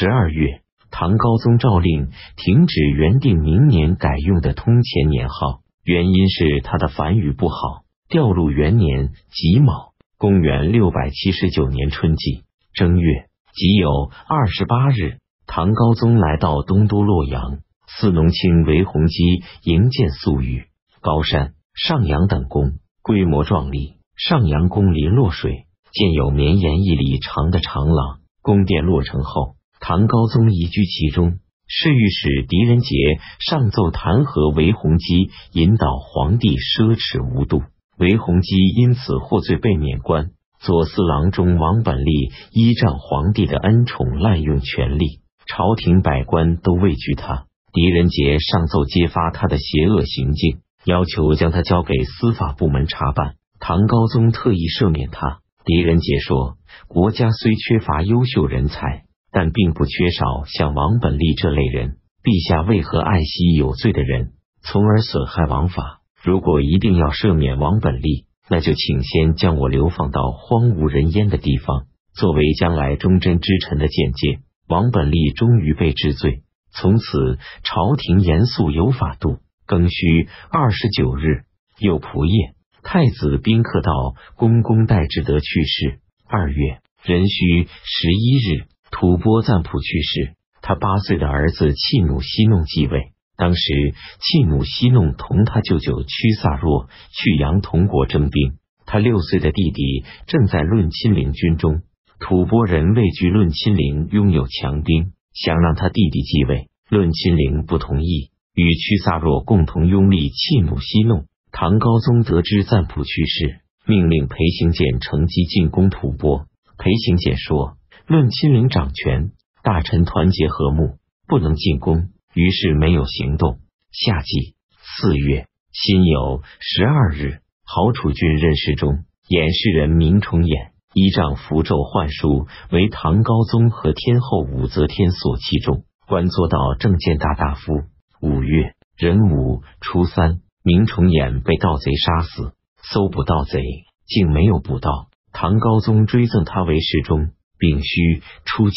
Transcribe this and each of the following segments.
十二月，唐高宗诏令停止原定明年改用的通前年号，原因是他的梵语不好。调入元年己卯，公元六百七十九年春季正月己酉二十八日，唐高宗来到东都洛阳，司农卿韦弘基营建宿御。高山、上阳等宫规模壮丽。上阳宫临洛水，建有绵延一里长的长廊。宫殿落成后，唐高宗移居其中。侍御史狄仁杰上奏弹劾韦弘基，引导皇帝奢侈无度。韦弘基因此获罪，被免官。左四郎中王本立依仗皇帝的恩宠，滥用权力，朝廷百官都畏惧他。狄仁杰上奏揭发他的邪恶行径，要求将他交给司法部门查办。唐高宗特意赦免他。狄仁杰说：“国家虽缺乏优秀人才，但并不缺少像王本立这类人。陛下为何爱惜有罪的人，从而损害王法？如果一定要赦免王本立，那就请先将我流放到荒无人烟的地方，作为将来忠贞之臣的鉴戒。”王本立终于被治罪，从此朝廷严肃有法度。庚戌二十九日，又仆夜。太子宾客道公公戴志德去世。二月壬戌十一日，吐蕃赞普去世。他八岁的儿子契努西弄继位。当时契努西弄同他舅舅屈萨若去杨同国征兵，他六岁的弟弟正在论亲陵军中。吐蕃人畏惧论亲陵拥有强兵，想让他弟弟继位。论亲陵不同意，与屈萨若共同拥立契努西弄。唐高宗得知赞普去世，命令裴行俭乘机进攻吐蕃。裴行俭说：“论亲陵掌权，大臣团结和睦，不能进攻，于是没有行动。”夏季四月辛酉十二日，郝楚军任侍中，演示人明崇俨依仗符咒幻术，为唐高宗和天后武则天所器重，官做到正谏大大夫。五月壬午初三。明崇俨被盗贼杀死，搜捕盗贼，竟没有捕到。唐高宗追赠他为侍中。丙戌初七，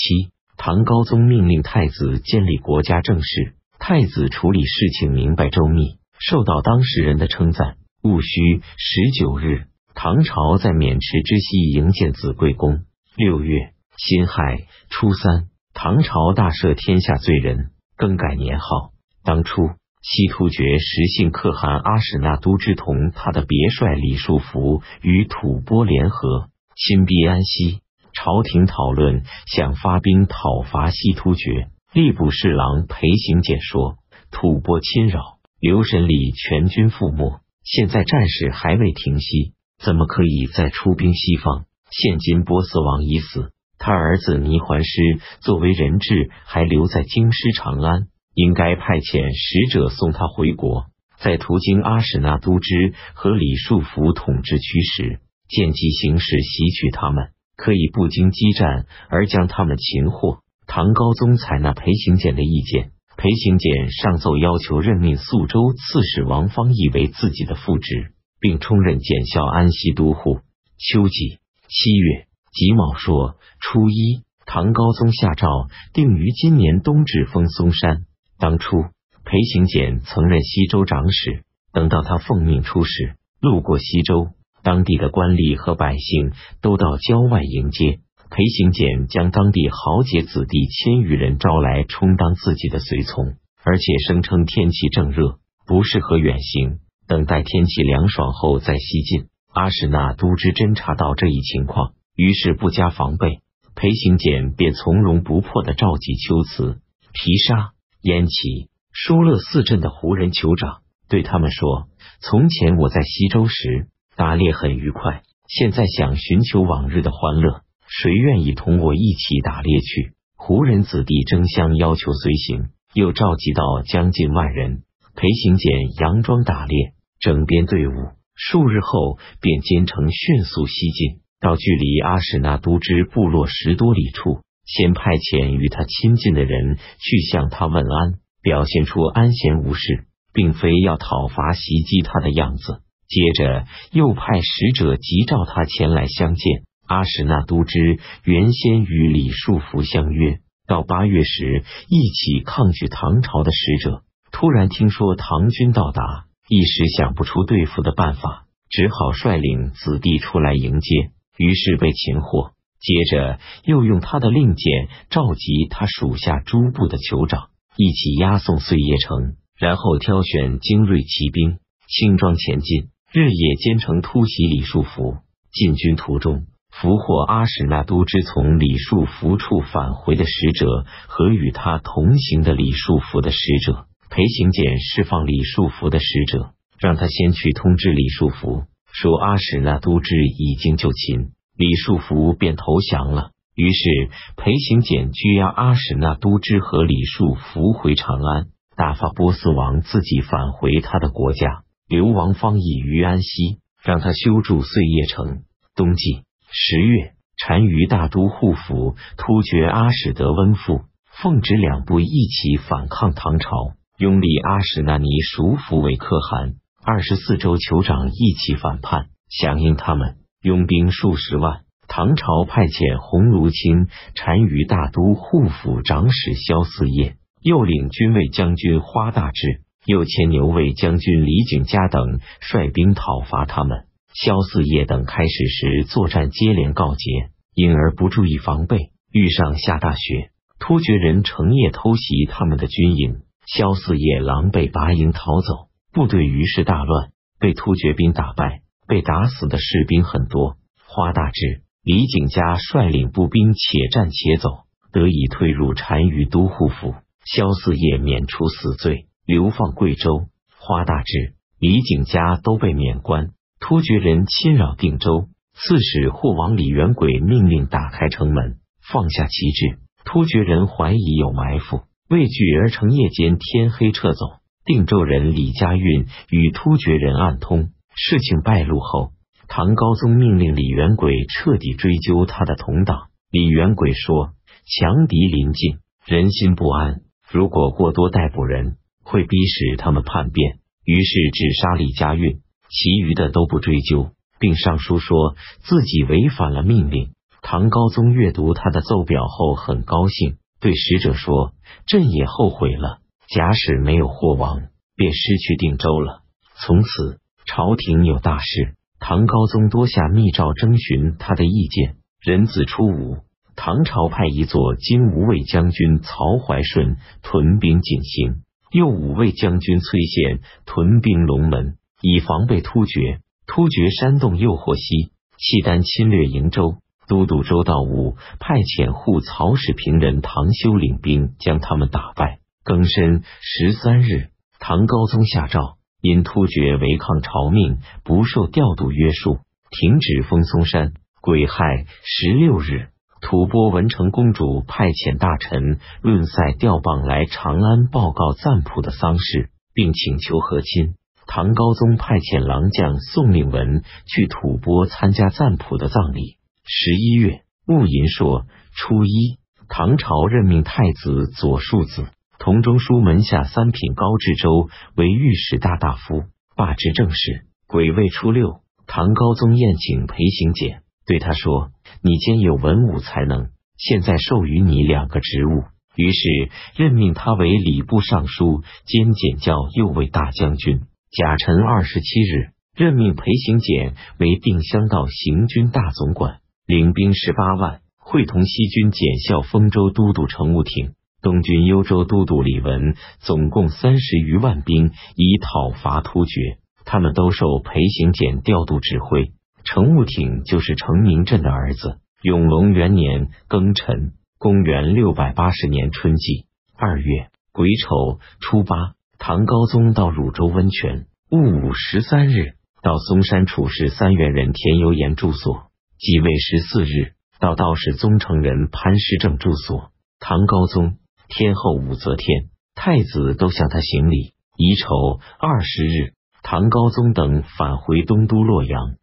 唐高宗命令太子建立国家政事，太子处理事情明白周密，受到当事人的称赞。戊戌十九日，唐朝在渑池之西营建子贵宫。六月辛亥初三，唐朝大赦天下罪人，更改年号。当初。西突厥实信可汗阿史那都之同他的别帅李树福与吐蕃联合，亲逼安西。朝廷讨论想发兵讨伐西突厥。吏部侍郎裴行俭说：“吐蕃侵扰，刘神里全军覆没，现在战事还未停息，怎么可以再出兵西方？现今波斯王已死，他儿子倪桓师作为人质，还留在京师长安。”应该派遣使者送他回国，在途经阿史那都支和李树福统治区时，见机行事袭取他们，可以不经激战而将他们擒获。唐高宗采纳裴行俭的意见，裴行俭上奏要求任命肃州刺史王方义为自己的副职，并充任检校安西都护。秋季七月己卯说初一，唐高宗下诏定于今年冬至封嵩山。当初裴行俭曾任西州长史，等到他奉命出使，路过西州，当地的官吏和百姓都到郊外迎接裴行俭，将当地豪杰子弟千余人招来充当自己的随从，而且声称天气正热，不适合远行，等待天气凉爽后再西进。阿史那都知侦察到这一情况，于是不加防备，裴行俭便从容不迫的召集秋辞、皮沙。燕齐、疏勒四镇的胡人酋长对他们说：“从前我在西周时打猎很愉快，现在想寻求往日的欢乐，谁愿意同我一起打猎去？”胡人子弟争相要求随行，又召集到将近万人。裴行俭佯装打猎，整编队伍，数日后便兼程迅速西进，到距离阿史那都之部落十多里处。先派遣与他亲近的人去向他问安，表现出安闲无事，并非要讨伐袭击他的样子。接着又派使者急召他前来相见。阿史那都知原先与李树福相约，到八月时，一起抗拒唐朝的使者突然听说唐军到达，一时想不出对付的办法，只好率领子弟出来迎接，于是被擒获。接着又用他的令箭召集他属下诸部的酋长，一起押送碎叶城，然后挑选精锐骑兵，轻装前进，日夜兼程突袭李树福。进军途中。俘获阿史那都之从李树福处返回的使者和与他同行的李树福的使者，裴行俭释放李树福的使者，让他先去通知李树福，说阿史那都之已经就擒，李树福便投降了。于是裴行俭拘押阿史那都之和李树福回长安，打发波斯王自己返回他的国家。流亡方以于安西，让他修筑碎叶城。冬季。十月，单于大都护府突厥阿史德温父、奉旨两部一起反抗唐朝，拥立阿史那尼叔父为可汗，二十四州酋长一起反叛，响应他们，拥兵数十万。唐朝派遣鸿胪卿单于大都护府长史萧四业，又领军卫将军花大志，又牵牛卫将军李景嘉等率兵讨伐他们。萧四业等开始时作战接连告捷，因而不注意防备，遇上下大雪，突厥人成夜偷袭他们的军营，萧四业狼狈拔营逃走，部队于是大乱，被突厥兵打败，被打死的士兵很多。花大志、李景嘉率领步兵且战且走，得以退入单于都护府，萧四业免除死罪，流放贵州。花大志、李景家都被免官。突厥人侵扰定州，刺史霍王李元轨命令打开城门，放下旗帜。突厥人怀疑有埋伏，畏惧而成夜间天黑撤走。定州人李家运与突厥人暗通，事情败露后，唐高宗命令李元轨彻底追究他的同党。李元轨说：“强敌临近，人心不安，如果过多逮捕人，会逼使他们叛变。”于是只杀李家运。其余的都不追究，并上书说自己违反了命令。唐高宗阅读他的奏表后很高兴，对使者说：“朕也后悔了。假使没有霍王，便失去定州了。从此朝廷有大事，唐高宗多下密诏征询他的意见。人子初五，唐朝派一座金吾卫将军曹怀顺屯兵进行，又五位将军崔宪屯兵龙门。以防备突厥，突厥煽动诱惑西契丹侵略瀛州。都督周道武派遣护曹氏平人唐修领兵将他们打败。庚申十三日，唐高宗下诏，因突厥违抗朝命，不受调度约束，停止封嵩山。癸亥十六日，吐蕃文成公主派遣大臣论赛调棒来长安报告赞普的丧事，并请求和亲。唐高宗派遣郎将宋令文去吐蕃参加赞普的葬礼。十一月戊寅朔初一，唐朝任命太子左庶子同中书门下三品高志州为御史大大夫，罢知政事。癸未初六，唐高宗宴请裴行俭，对他说：“你兼有文武才能，现在授予你两个职务。”于是任命他为礼部尚书兼检校右卫大将军。甲辰二十七日，任命裴行俭为定襄道行军大总管，领兵十八万，会同西军检校丰州都督程务挺、东军幽州都督李文，总共三十余万兵，以讨伐突厥。他们都受裴行俭调度指挥。程务挺就是程明镇的儿子。永隆元年庚辰，公元六百八十年春季二月癸丑初八。唐高宗到汝州温泉，戊午十三日到嵩山处士三元人田有言住所，即位十四日到道士宗成人潘师正住所。唐高宗、天后武则天、太子都向他行礼。乙丑二十日，唐高宗等返回东都洛阳。